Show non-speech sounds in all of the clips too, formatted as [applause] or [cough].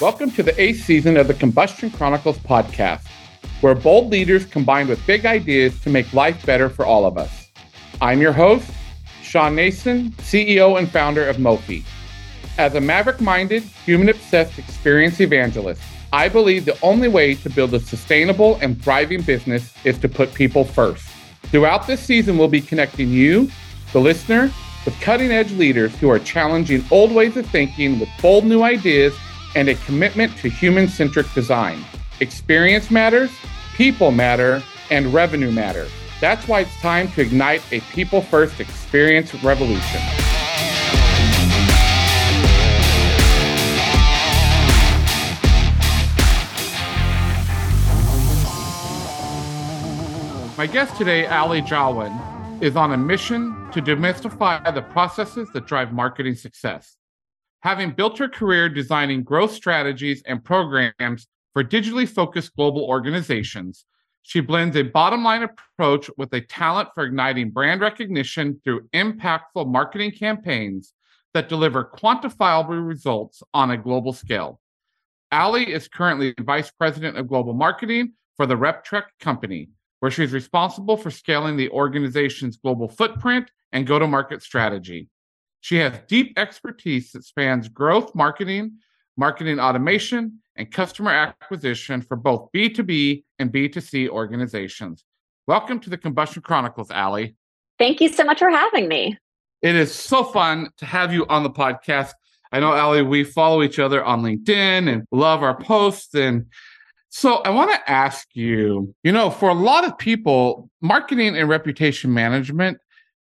Welcome to the eighth season of the Combustion Chronicles podcast, where bold leaders combine with big ideas to make life better for all of us. I'm your host, Shawn Nason, CEO and founder of Mofi. As a maverick minded, human obsessed experience evangelist, I believe the only way to build a sustainable and thriving business is to put people first. Throughout this season, we'll be connecting you, the listener, with cutting edge leaders who are challenging old ways of thinking with bold new ideas and a commitment to human centric design. Experience matters, people matter, and revenue matter. That's why it's time to ignite a people first experience revolution. My guest today, Ali Jawin, is on a mission to demystify the processes that drive marketing success. Having built her career designing growth strategies and programs for digitally focused global organizations, she blends a bottom line approach with a talent for igniting brand recognition through impactful marketing campaigns that deliver quantifiable results on a global scale. Ali is currently Vice President of Global Marketing for the RepTrak Company, where she's responsible for scaling the organization's global footprint and go to market strategy. She has deep expertise that spans growth marketing, marketing automation, and customer acquisition for both B2B and B2C organizations. Welcome to the Combustion Chronicles, Ali. Thank you so much for having me. It is so fun to have you on the podcast. I know, Ali, we follow each other on LinkedIn and love our posts. And so I want to ask you you know, for a lot of people, marketing and reputation management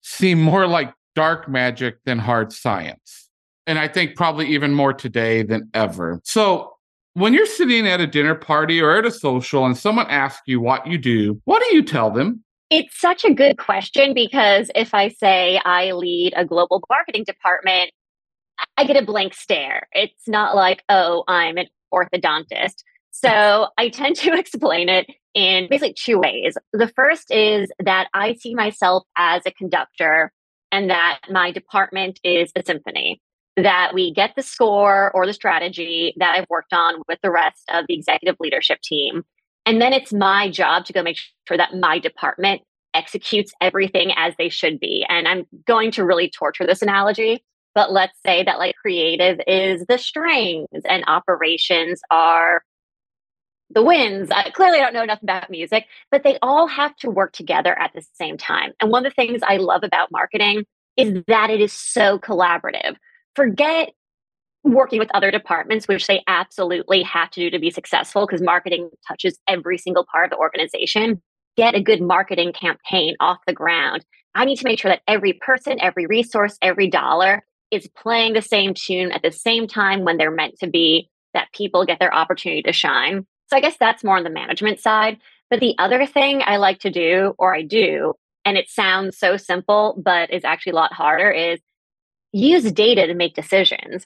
seem more like dark magic than hard science. And I think probably even more today than ever. So, when you're sitting at a dinner party or at a social and someone asks you what you do, what do you tell them? It's such a good question because if I say I lead a global marketing department, I get a blank stare. It's not like, oh, I'm an orthodontist. So I tend to [laughs] explain it in basically two ways. The first is that I see myself as a conductor and that my department is a symphony, that we get the score or the strategy that I've worked on with the rest of the executive leadership team. And then it's my job to go make sure that my department executes everything as they should be. And I'm going to really torture this analogy, but let's say that like creative is the strings and operations are the winds. I, clearly, don't know enough about music, but they all have to work together at the same time. And one of the things I love about marketing is that it is so collaborative. Forget working with other departments, which they absolutely have to do to be successful because marketing touches every single part of the organization. Get a good marketing campaign off the ground. I need to make sure that every person, every resource, every dollar is playing the same tune at the same time when they're meant to be, that people get their opportunity to shine. So I guess that's more on the management side. But the other thing I like to do, or I do, and it sounds so simple, but is actually a lot harder, is use data to make decisions.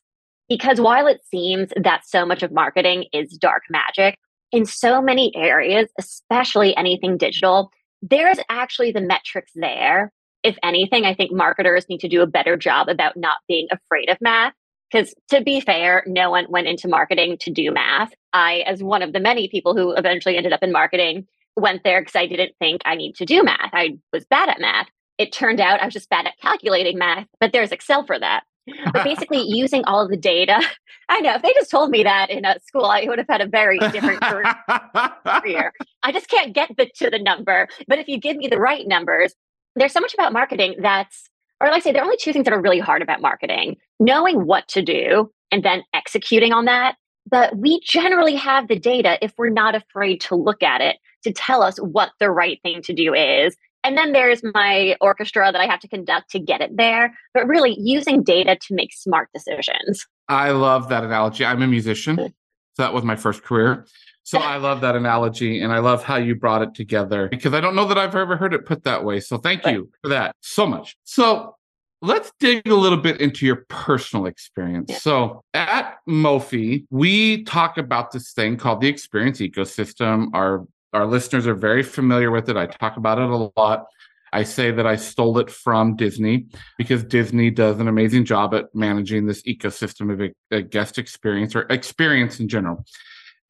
Because while it seems that so much of marketing is dark magic, in so many areas, especially anything digital, there's actually the metrics there. If anything, I think marketers need to do a better job about not being afraid of math because to be fair, no one went into marketing to do math. I, as one of the many people who eventually ended up in marketing, went there because I didn't think I need to do math. I was bad at math. It turned out I was just bad at calculating math, but there's Excel for that. But basically, [laughs] using all of the data, [laughs] I know if they just told me that in a school, I would have had a very different [laughs] career. I just can't get the, to the number. But if you give me the right numbers, there's so much about marketing that's or like I say, there are only two things that are really hard about marketing knowing what to do and then executing on that. But we generally have the data if we're not afraid to look at it to tell us what the right thing to do is. And then there's my orchestra that I have to conduct to get it there. But really, using data to make smart decisions. I love that analogy. I'm a musician. So that was my first career. So I love that analogy and I love how you brought it together because I don't know that I've ever heard it put that way. So thank you for that so much. So let's dig a little bit into your personal experience. Yeah. So at Mofi, we talk about this thing called the experience ecosystem. Our our listeners are very familiar with it. I talk about it a lot. I say that I stole it from Disney because Disney does an amazing job at managing this ecosystem of a, a guest experience or experience in general.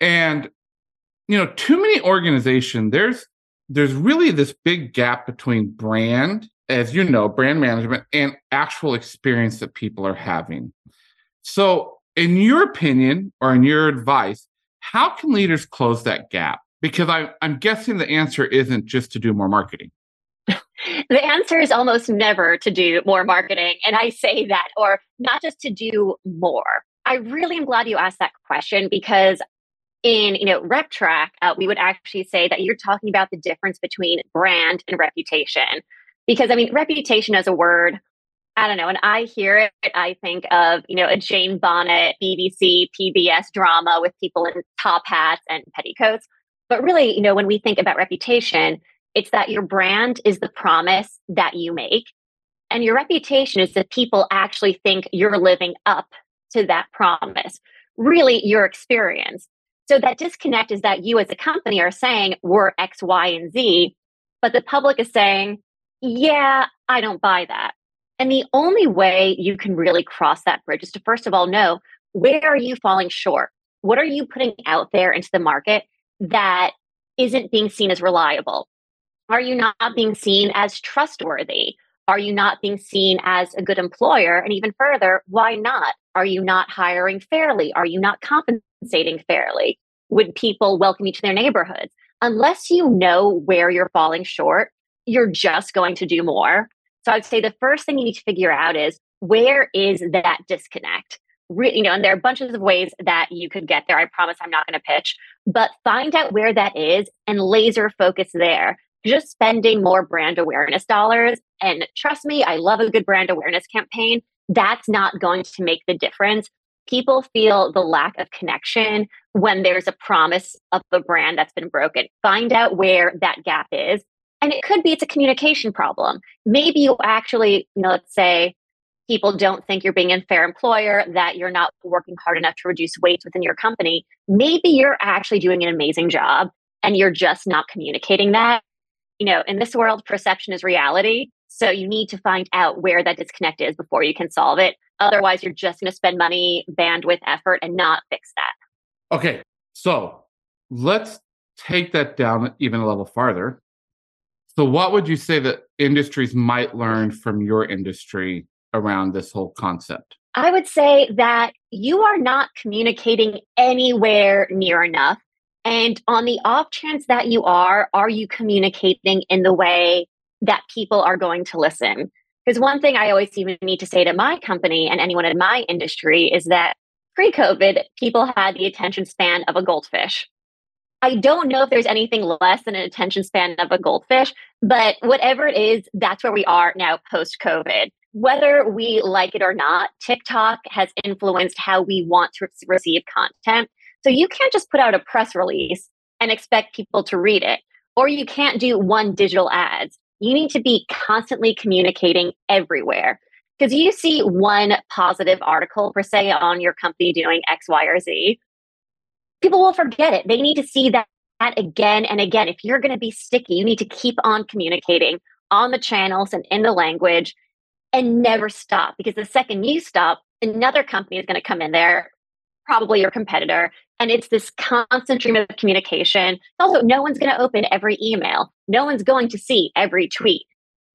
And you know, too many organizations, there's there's really this big gap between brand, as you know, brand management and actual experience that people are having. So, in your opinion or in your advice, how can leaders close that gap? Because I, I'm guessing the answer isn't just to do more marketing. [laughs] the answer is almost never to do more marketing. And I say that, or not just to do more. I really am glad you asked that question because in you know RepTrak uh, we would actually say that you're talking about the difference between brand and reputation because i mean reputation as a word i don't know when i hear it i think of you know a jane bonnet bbc pbs drama with people in top hats and petticoats. But really you know when we think about reputation it's that your brand is the promise that you make and your reputation is that people actually think you're living up to that promise really your experience. So that disconnect is that you as a company are saying we're X, Y, and Z, but the public is saying, yeah, I don't buy that. And the only way you can really cross that bridge is to first of all know where are you falling short? What are you putting out there into the market that isn't being seen as reliable? Are you not being seen as trustworthy? Are you not being seen as a good employer? And even further, why not? Are you not hiring fairly? Are you not compensating? fairly? Would people welcome you to their neighborhoods? Unless you know where you're falling short, you're just going to do more. So I'd say the first thing you need to figure out is where is that disconnect? Re- you know, and there are bunches of ways that you could get there. I promise I'm not going to pitch, but find out where that is and laser focus there. Just spending more brand awareness dollars. And trust me, I love a good brand awareness campaign. That's not going to make the difference people feel the lack of connection when there's a promise of a brand that's been broken. Find out where that gap is. And it could be it's a communication problem. Maybe you actually, you know, let's say people don't think you're being a fair employer, that you're not working hard enough to reduce waste within your company. Maybe you're actually doing an amazing job and you're just not communicating that. You know, in this world, perception is reality. So you need to find out where that disconnect is before you can solve it. Otherwise, you're just going to spend money, bandwidth, effort, and not fix that. Okay. So let's take that down even a level farther. So, what would you say that industries might learn from your industry around this whole concept? I would say that you are not communicating anywhere near enough. And on the off chance that you are, are you communicating in the way that people are going to listen? Because one thing I always even need to say to my company and anyone in my industry is that pre COVID, people had the attention span of a goldfish. I don't know if there's anything less than an attention span of a goldfish, but whatever it is, that's where we are now post COVID. Whether we like it or not, TikTok has influenced how we want to receive content. So you can't just put out a press release and expect people to read it, or you can't do one digital ads you need to be constantly communicating everywhere. Because you see one positive article, per se, on your company doing X, Y, or Z, people will forget it. They need to see that, that again and again. If you're going to be sticky, you need to keep on communicating on the channels and in the language and never stop. Because the second you stop, another company is going to come in there, probably your competitor, and it's this constant stream of communication. Also, no one's going to open every email. No one's going to see every tweet.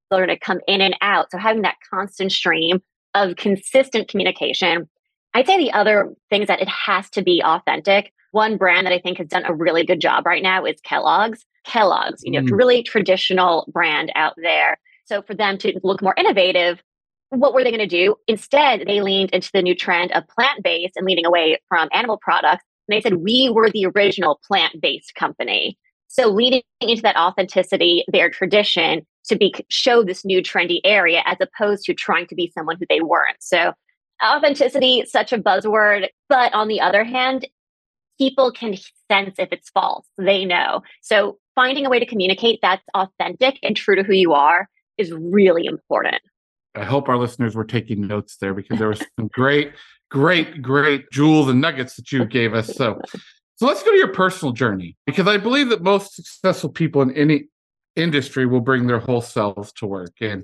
They're going to come in and out. So having that constant stream of consistent communication. I'd say the other things that it has to be authentic. One brand that I think has done a really good job right now is Kellogg's. Kellogg's, you know, mm. really traditional brand out there. So for them to look more innovative, what were they going to do? Instead, they leaned into the new trend of plant based and leading away from animal products and they said, we were the original plant based company. So leaning into that authenticity, their tradition to be show this new trendy area as opposed to trying to be someone who they weren't. So authenticity, such a buzzword. But on the other hand, people can sense if it's false. They know. So finding a way to communicate that's authentic and true to who you are is really important. I hope our listeners were taking notes there because there was some great, great, great jewels and nuggets that you gave us. So, so let's go to your personal journey because I believe that most successful people in any industry will bring their whole selves to work. And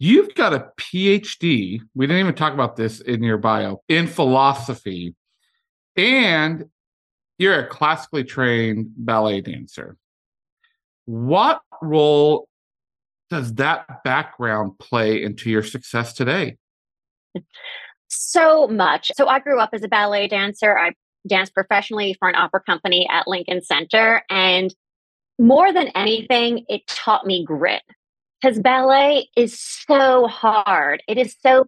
you've got a PhD. We didn't even talk about this in your bio in philosophy, and you're a classically trained ballet dancer. What role does that background play into your success today? So much. So I grew up as a ballet dancer. I danced professionally for an opera company at Lincoln Center. And more than anything, it taught me grit because ballet is so hard. It is so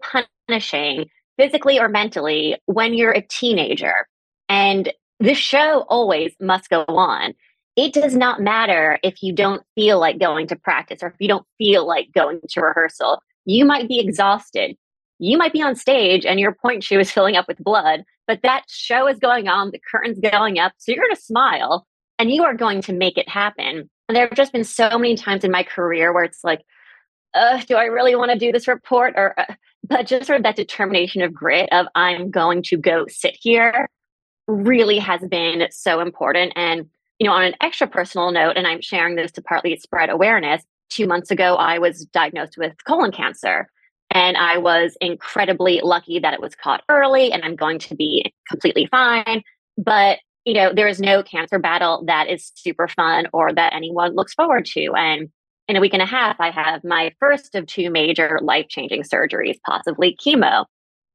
punishing physically or mentally when you're a teenager. And the show always must go on it does not matter if you don't feel like going to practice or if you don't feel like going to rehearsal. You might be exhausted. You might be on stage and your pointe shoe is filling up with blood, but that show is going on, the curtain's going up. So you're going to smile and you are going to make it happen. And there have just been so many times in my career where it's like, do I really want to do this report? Or, uh, but just sort of that determination of grit of I'm going to go sit here really has been so important. And you know, on an extra personal note, and I'm sharing this to partly spread awareness, two months ago, I was diagnosed with colon cancer. And I was incredibly lucky that it was caught early and I'm going to be completely fine. But, you know, there is no cancer battle that is super fun or that anyone looks forward to. And in a week and a half, I have my first of two major life changing surgeries, possibly chemo.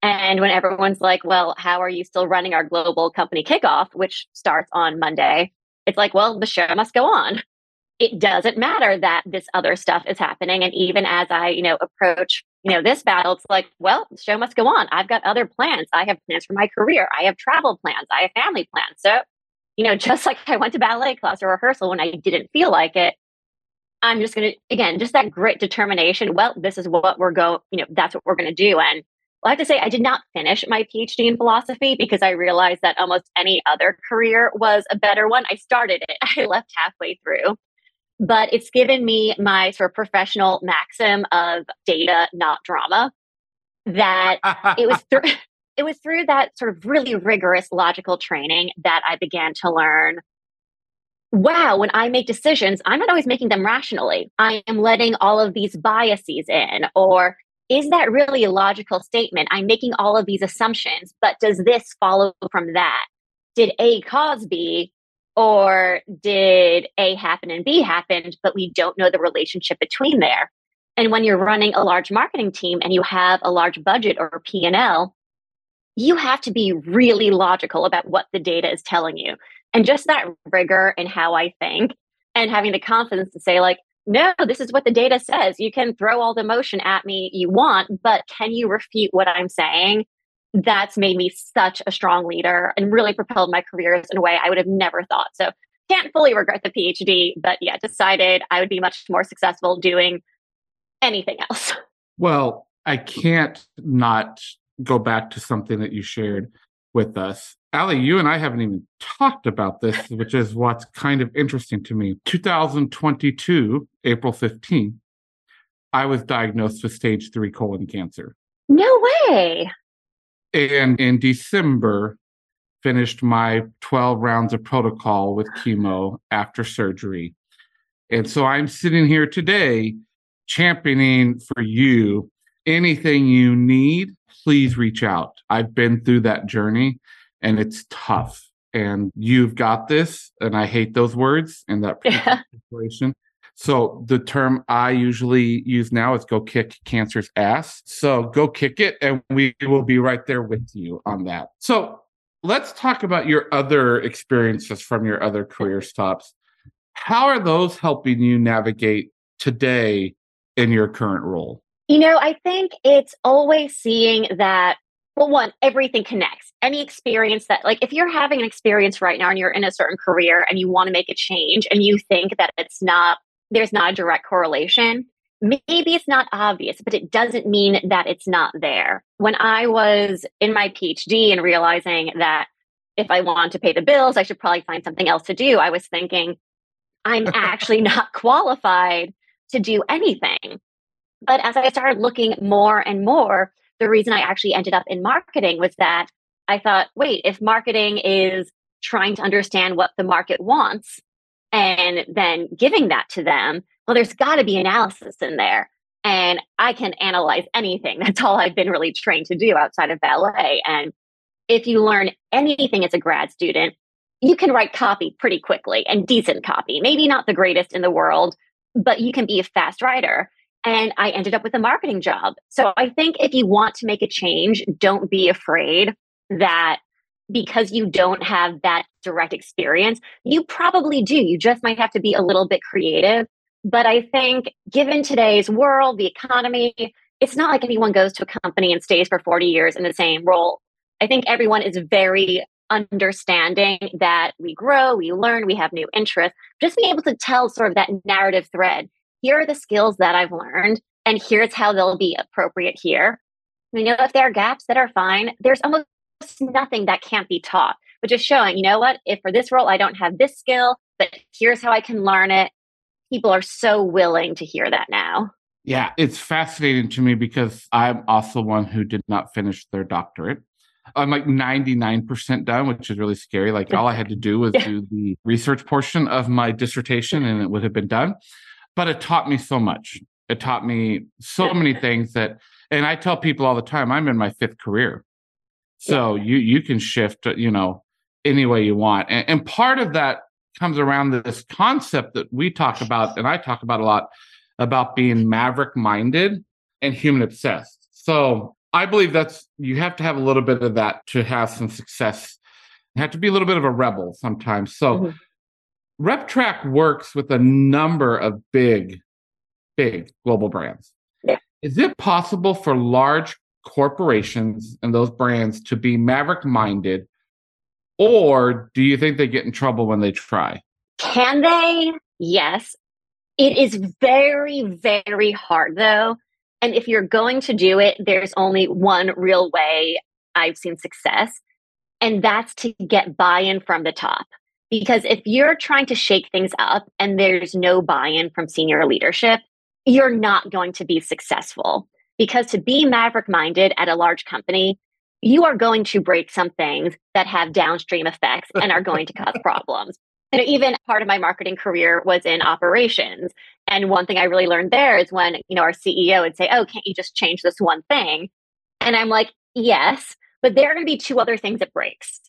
And when everyone's like, well, how are you still running our global company kickoff, which starts on Monday? it's like, well, the show must go on. It doesn't matter that this other stuff is happening. And even as I, you know, approach, you know, this battle, it's like, well, the show must go on. I've got other plans. I have plans for my career. I have travel plans. I have family plans. So, you know, [laughs] just like I went to ballet class or rehearsal when I didn't feel like it, I'm just going to, again, just that grit determination. Well, this is what we're going, you know, that's what we're going to do. And I have to say, I did not finish my PhD in philosophy because I realized that almost any other career was a better one. I started it, [laughs] I left halfway through. But it's given me my sort of professional maxim of data, not drama. That it was [laughs] through it was through that sort of really rigorous logical training that I began to learn wow, when I make decisions, I'm not always making them rationally. I am letting all of these biases in, or is that really a logical statement? I'm making all of these assumptions, but does this follow from that? Did A cause B, or did A happen and B happened, but we don't know the relationship between there? And when you're running a large marketing team and you have a large budget or P&L, you have to be really logical about what the data is telling you. And just that rigor in how I think and having the confidence to say like, no, this is what the data says. You can throw all the emotion at me you want, but can you refute what I'm saying? That's made me such a strong leader and really propelled my careers in a way I would have never thought. So can't fully regret the PhD, but yeah, decided I would be much more successful doing anything else. [laughs] Well, I can't not go back to something that you shared with us Ali, you and I haven't even talked about this, [laughs] which is what's kind of interesting to me. 2022, April 15th, I was diagnosed with stage three colon cancer. No way. And in December, finished my 12 rounds of protocol with chemo after surgery. And so I'm sitting here today championing for you anything you need, please reach out. I've been through that journey and it's tough. And you've got this, and I hate those words in that [laughs] yeah. situation. So the term I usually use now is go kick cancer's ass. So go kick it, and we will be right there with you on that. So let's talk about your other experiences from your other career stops. How are those helping you navigate today in your current role? You know, I think it's always seeing that well one everything connects any experience that like if you're having an experience right now and you're in a certain career and you want to make a change and you think that it's not there's not a direct correlation maybe it's not obvious, but it doesn't mean that it's not there. When I was in my PhD and realizing that if I want to pay the bills, I should probably find something else to do, I was thinking, I'm [laughs] actually not qualified to do anything. But as I started looking more and more, the reason I actually ended up in marketing was that I thought, wait, if marketing is trying to understand what the market wants and then giving that to them, well, there's got to be analysis in there. And I can analyze anything. [laughs] That's all I've been really trained to do outside of ballet. And if you learn anything as a grad student, you can write copy pretty quickly and decent copy. Maybe not the greatest in the world, but you can be a fast writer. And I ended up with a marketing job. So I think if you want to make a change, don't be afraid that because you don't have that direct experience, you probably do. You just might have to be a little bit creative but I think given today's world, the economy, it's not like anyone goes to a company and stays for 40 years in the same role. I think everyone is very understanding that we grow, we learn, we have new interests. Just being able to tell sort of that narrative thread. Here are the skills that I've learned, and here's how they'll be appropriate here. You know, if there are gaps that are fine, there's almost nothing that can't be taught. But just showing, you know what, if for this role I don't have this skill, but here's how I can learn it people are so willing to hear that now. Yeah, it's fascinating to me because I'm also one who did not finish their doctorate. I'm like 99% done, which is really scary. Like all I had to do was [laughs] do the research portion of my dissertation and it would have been done. But it taught me so much. It taught me so many things that, and I tell people all the time, I'm in my fifth career. So yeah. you you can shift, you know, any way you want. And, and part of that comes around this concept that we talk about and I talk about a lot about being maverick minded and human obsessed. So I believe that's you have to have a little bit of that to have some success. You have to be a little bit of a rebel sometimes. So mm-hmm. RepTrak works with a number of big, big global brands. Yeah. Is it possible for large corporations and those brands to be maverick minded or do you think they get in trouble when they try? Can they? Yes. It is very, very hard though. And if you're going to do it, there's only one real way I've seen success, and that's to get buy in from the top. Because if you're trying to shake things up and there's no buy in from senior leadership, you're not going to be successful. Because to be maverick minded at a large company, you are going to break some things that have downstream effects and are going to cause [laughs] problems. And even part of my marketing career was in operations. And one thing I really learned there is when, you know, our CEO would say, Oh, can't you just change this one thing? And I'm like, Yes, but there are going to be two other things that breaks.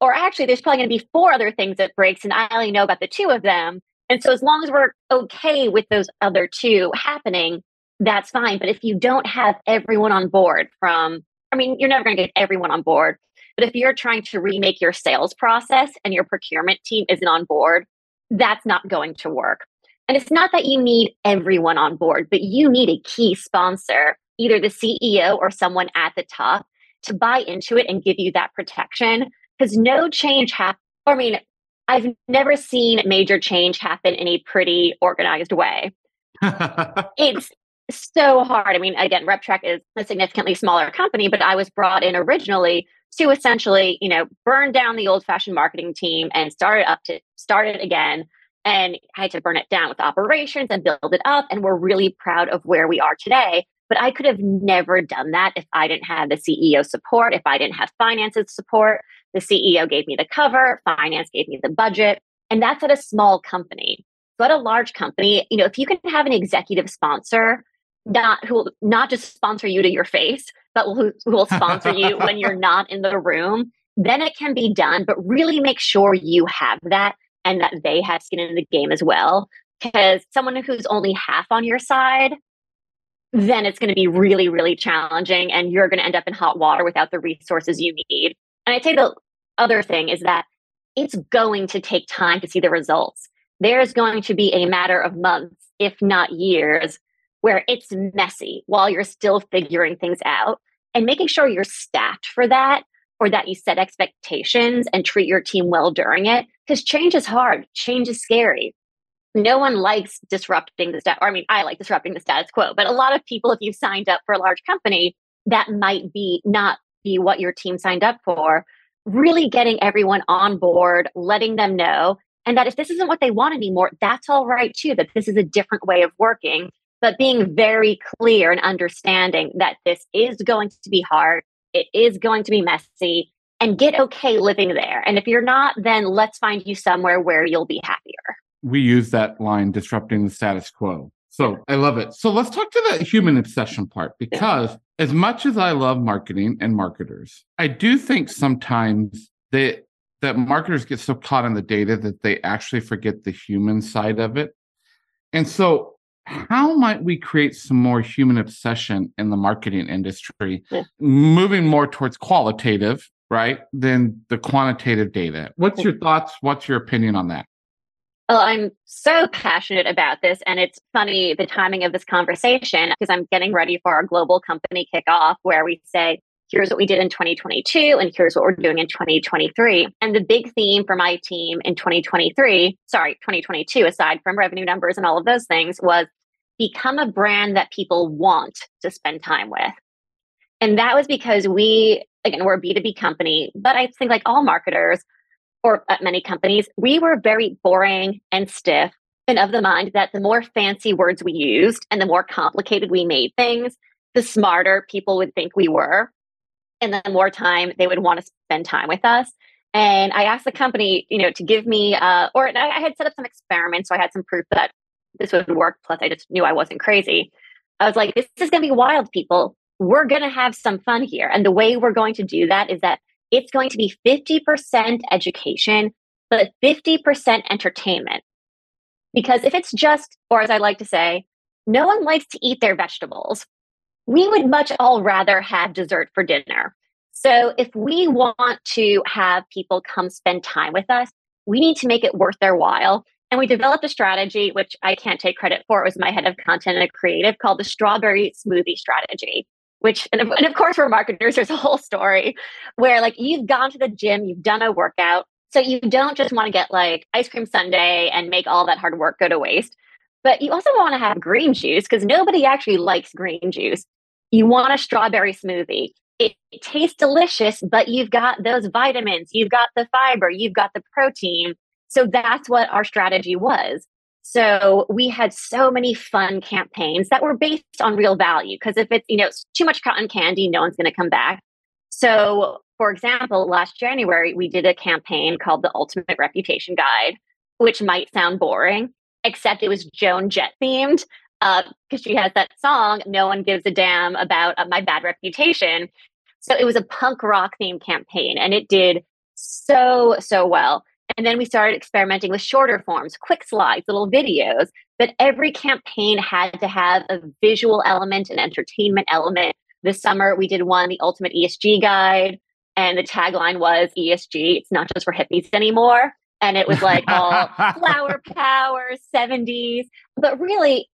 Or actually, there's probably going to be four other things that breaks, and I only know about the two of them. And so as long as we're okay with those other two happening, that's fine. But if you don't have everyone on board from I mean, you're never going to get everyone on board. But if you're trying to remake your sales process and your procurement team isn't on board, that's not going to work. And it's not that you need everyone on board, but you need a key sponsor, either the CEO or someone at the top, to buy into it and give you that protection. Because no change happens. I mean, I've never seen major change happen in a pretty organized way. [laughs] it's so hard. I mean, again, RepTrak is a significantly smaller company, but I was brought in originally to essentially, you know, burn down the old fashioned marketing team and start it up to start it again. And I had to burn it down with operations and build it up. And we're really proud of where we are today. But I could have never done that if I didn't have the CEO support, if I didn't have finances support. The CEO gave me the cover, finance gave me the budget. And that's at a small company. But a large company, you know, if you can have an executive sponsor not who will not just sponsor you to your face, but who, who will sponsor you [laughs] when you're not in the room, then it can be done. But really make sure you have that and that they have skin in the game as well. Because someone who's only half on your side, then it's going to be really, really challenging and you're going to end up in hot water without the resources you need. And I'd say the other thing is that it's going to take time to see the results. There's going to be a matter of months, if not years, where it's messy while you're still figuring things out and making sure you're staffed for that or that you set expectations and treat your team well during it because change is hard change is scary no one likes disrupting the status. I mean, I like disrupting the status quo, but a lot of people, if you've signed up for a large company, that might be not be what your team signed up for. Really getting everyone on board, letting them know, and that if this isn't what they want anymore, that's all right too, that this is a different way of working, but being very clear and understanding that this is going to be hard, it is going to be messy, and get okay living there. And if you're not, then let's find you somewhere where you'll be happier. We use that line, disrupting the status quo. So I love it. So let's talk to the human obsession part because as much as I love marketing and marketers, I do think sometimes that that marketers get so caught in the data that they actually forget the human side of it. And so, how might we create some more human obsession in the marketing industry, yeah. moving more towards qualitative, right, than the quantitative data? What's your thoughts? What's your opinion on that? Well, I'm so passionate about this. And it's funny the timing of this conversation because I'm getting ready for our global company kickoff where we say, here's what we did in 2022 and here's what we're doing in 2023 and the big theme for my team in 2023 sorry 2022 aside from revenue numbers and all of those things was become a brand that people want to spend time with. And that was because we again we're a b2b company but i think like all marketers or at many companies we were very boring and stiff and of the mind that the more fancy words we used and the more complicated we made things the smarter people would think we were and the more time they would want to spend time with us. And I asked the company, you know, to give me, uh, or I had set up some experiments, so I had some proof that this would work. Plus, I just knew I wasn't crazy. I was like, this is going to be wild, people. We're going to have some fun here. And the way we're going to do that is that it's going to be 50% education, but 50% entertainment. Because if it's just, or as I like to say, no one likes to eat their vegetables we would much all rather have dessert for dinner. So if we want to have people come spend time with us, we need to make it worth their while. And we developed a strategy, which I can't take credit for. It was my head of content and a creative called the strawberry smoothie strategy, which, and of, and of course, for marketers, there's a whole story where like you've gone to the gym, you've done a workout. So you don't just want to get like ice cream sundae and make all that hard work go to waste. But you also want to have green juice because nobody actually likes green juice. You want a strawberry smoothie. It, it tastes delicious, but you've got those vitamins, you've got the fiber, you've got the protein. So that's what our strategy was. So we had so many fun campaigns that were based on real value. Because if it's, you know, too much cotton candy, no one's going to come back. So, for example, last January, we did a campaign called the Ultimate Reputation Guide, which might sound boring, except it was Joan Jett themed because uh, she has that song, No One Gives a Damn About uh, My Bad Reputation. So it was a punk rock themed campaign and it did so, so well. And then we started experimenting with shorter forms, quick slides, little videos. But every campaign had to have a visual element, an entertainment element. This summer, we did one, the Ultimate ESG Guide. And the tagline was ESG, it's not just for hippies anymore. And it was like all [laughs] flower power, 70s. But really,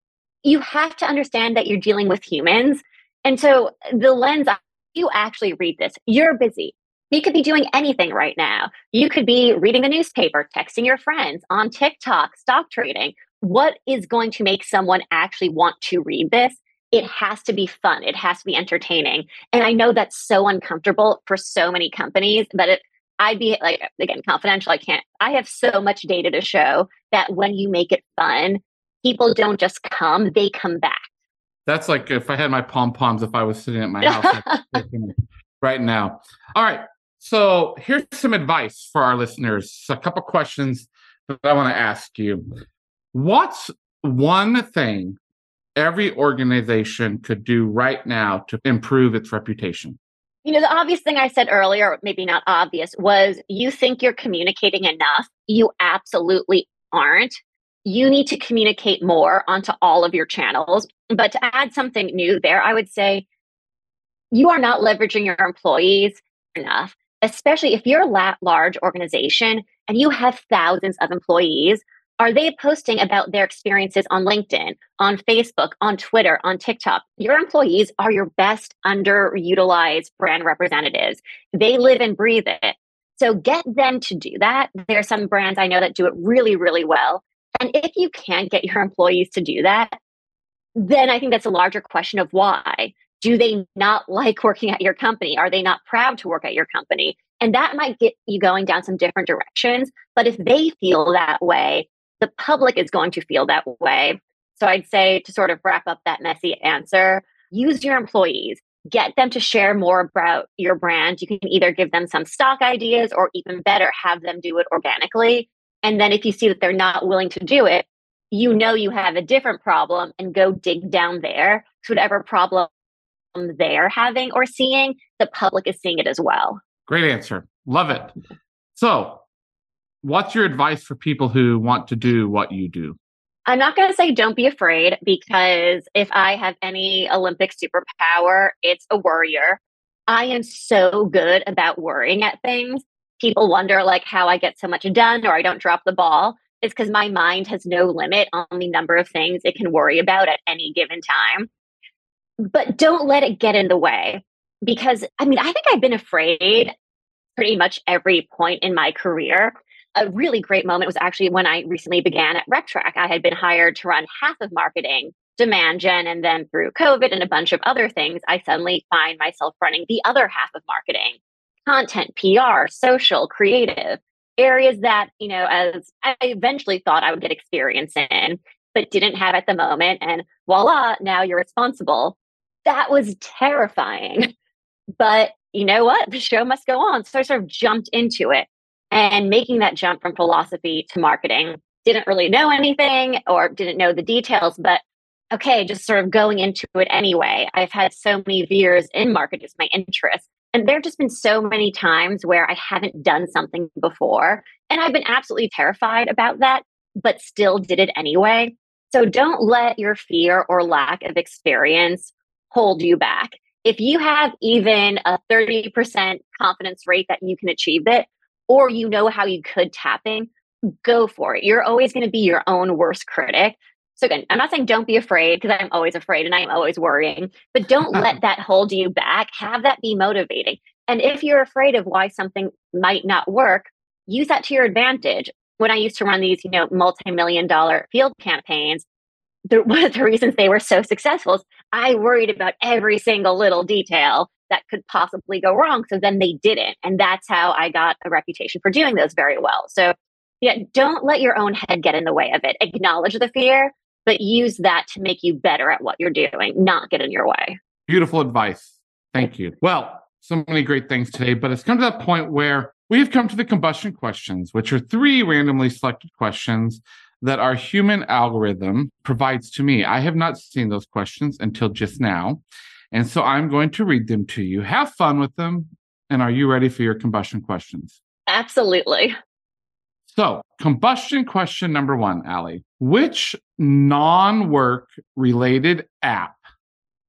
you have to understand that you're dealing with humans. And so the lens, you actually read this, you're busy. You could be doing anything right now. You could be reading the newspaper, texting your friends, on TikTok, stock trading. What is going to make someone actually want to read this? It has to be fun. It has to be entertaining. And I know that's so uncomfortable for so many companies that it, I'd be like, again, confidential. I can't, I have so much data to show that when you make it fun, people don't just come, they come back. That's like if I had my pom poms, if I was sitting at my house [laughs] right now. All right. So here's some advice for our listeners. A couple questions that I want to ask you. What's one thing every organization could do right now to improve its reputation? You know, the obvious thing I said earlier, maybe not obvious, was you think you're communicating enough. You absolutely aren't you need to communicate more onto all of your channels. But to add something new there, I would say you are not leveraging your employees enough, especially if you're a large organization and you have thousands of employees. Are they posting about their experiences on LinkedIn, on Facebook, on Twitter, on TikTok? Your employees are your best underutilized brand representatives. They live and breathe it. So get them to do that. There are some brands I know that do it really, really well. And if you can't get your employees to do that, then I think that's a larger question of why. Do they not like [laughs] working at your company? Are they not proud to work at your company? And that might get you going down some different directions. But if they feel that way, the public is going to feel that way. So I'd say to sort of wrap up that messy answer, use your employees, get them to share more about your brand. You can either give them some stock ideas or even better, have them do it organically. And then if you see that they're not willing to do it, you know you have a different problem and go dig down there. So whatever problem they're having or seeing, the public is seeing it as well. Great answer. Love it. So, what's your advice for people who want to do what you do? I'm not going to say don't be afraid because if I have any Olympic superpower, it's a worrier. I am so good about worrying at things. People wonder like how I get so much done or I don't drop the ball. It's because my mind has no limit on the number of things it can worry about at any given time. But don't let it get in the way because I mean, I think I've been afraid pretty much every point in my career a really great moment was actually when I recently began at RepTrak. I had been hired to run half of marketing, demand gen, and then through COVID and a bunch of other things, I suddenly find myself running the other half of marketing content, PR, social, creative areas that, you know, as I eventually thought I would get experience in, but didn't have at the moment. And voila, now you're responsible. That was terrifying. But you know what? The show must go on. So I sort of jumped into it and making that jump from philosophy to marketing didn't really know anything or didn't know the details but okay just sort of going into it anyway i've had so many years in marketing it's my interest and there have just been so many times where i haven't done something before and i've been absolutely terrified about that but still did it anyway so don't let your fear or lack of experience hold you back if you have even a 30% confidence rate that you can achieve it or you know how you could tapping, go for it. You're always going to be your own worst critic. So again, I'm not saying don't be afraid because I'm always afraid and I'm always worrying, but don't uh-huh. let that hold you back. Have that be motivating. And if you're afraid of why something might not work, use that to your advantage. When I used to run these, you know, multi-million dollar field campaigns, the, [laughs] one of the reasons they were so successful is I worried about every single little detail that could possibly go wrong. So then they didn't. And that's how I got a reputation for doing those very well. So, yeah, don't let your own head get in the way of it. Acknowledge the fear, but use that to make you better at what you're doing, not get in your way. Beautiful advice. Thank you. Well, so many great things today, but it's come to that point where we have come to the combustion questions, which are three randomly selected questions that our human algorithm provides to me. I have not seen those questions until just now. And so I'm going to read them to you. Have fun with them. And are you ready for your combustion questions? Absolutely. So, combustion question number one, Ali. Which non work related app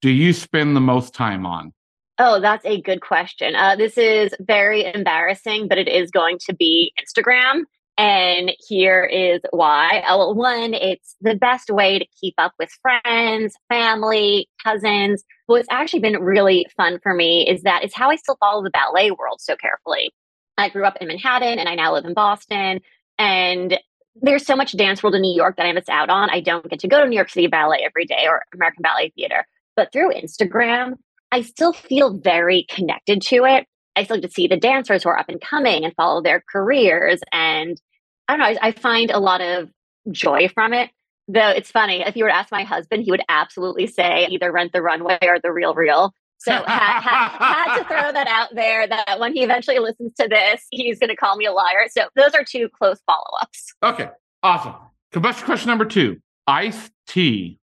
do you spend the most time on? Oh, that's a good question. Uh, this is very embarrassing, but it is going to be Instagram. And here is why. Oh, well, one, it's the best way to keep up with friends, family, cousins. What's actually been really fun for me is that it's how I still follow the ballet world so carefully. I grew up in Manhattan and I now live in Boston. And there's so much dance world in New York that I miss out on. I don't get to go to New York City Ballet every day or American Ballet Theater. But through Instagram, I still feel very connected to it. I still get to see the dancers who are up and coming and follow their careers. And I don't know, I, I find a lot of joy from it. Though it's funny, if you were to ask my husband, he would absolutely say either rent the runway or the real real. So had, had, had, [laughs] to throw that out there that when he eventually listens to this, he's going to call me a liar. So those are two close follow ups. Okay, awesome. Combustion question number two iced tea,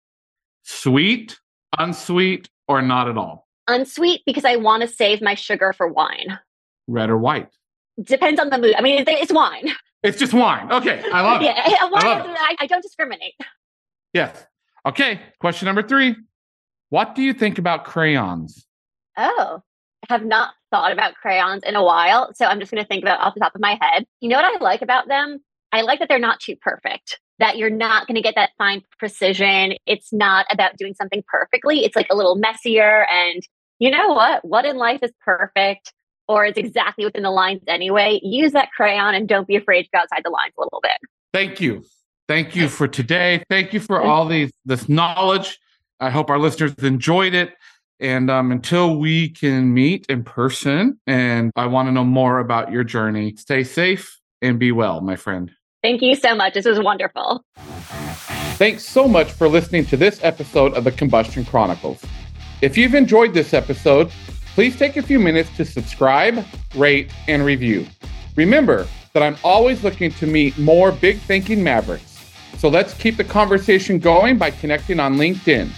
sweet, unsweet, or not at all? unsweet because I want to save my sugar for wine. Red or white? Depends on the mood. I mean, it's wine. It's just wine. Okay, I love [laughs] yeah, it. Wine I, love it. I, I don't discriminate. Yes. Okay. Question number three. What do you think about crayons? Oh, I have not thought about crayons in a while. So I'm just going to think about off the top of my head. You know what I like about them? I like that they're not too perfect that you're not going to get that fine precision. It's not about doing something perfectly. It's like a little messier. And you know what? What in life is perfect or is exactly within the lines anyway? Use that crayon and don't be afraid to go outside the lines a little bit. Thank you. Thank you [laughs] for today. Thank you for mm-hmm. all these this knowledge. I hope our listeners enjoyed it. And um, until we can meet in person, and I want to know more about your journey, stay safe and be well, my friend. Thank you so much. This was wonderful. Thanks so much for listening to this episode of the Combustion Chronicles. If you've enjoyed this episode, please take a few minutes to subscribe, rate, and review. Remember that I'm always looking to meet more big thinking mavericks. So let's keep the conversation going by connecting on LinkedIn.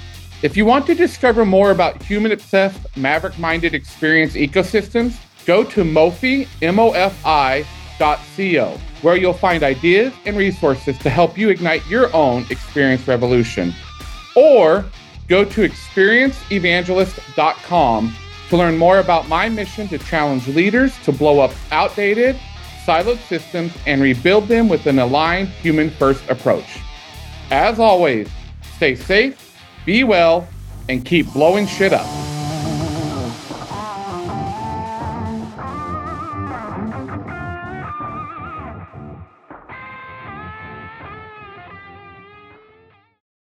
If you want to discover more about human obsessed, maverick minded experience ecosystems, go to Mofi, M-O-F-I, Co, where you'll find ideas and resources to help you ignite your own experience revolution. Or go to experienceevangelist.com to learn more about my mission to challenge leaders to blow up outdated, siloed systems and rebuild them with an aligned human first approach. As always, stay safe be well and keep blowing shit up.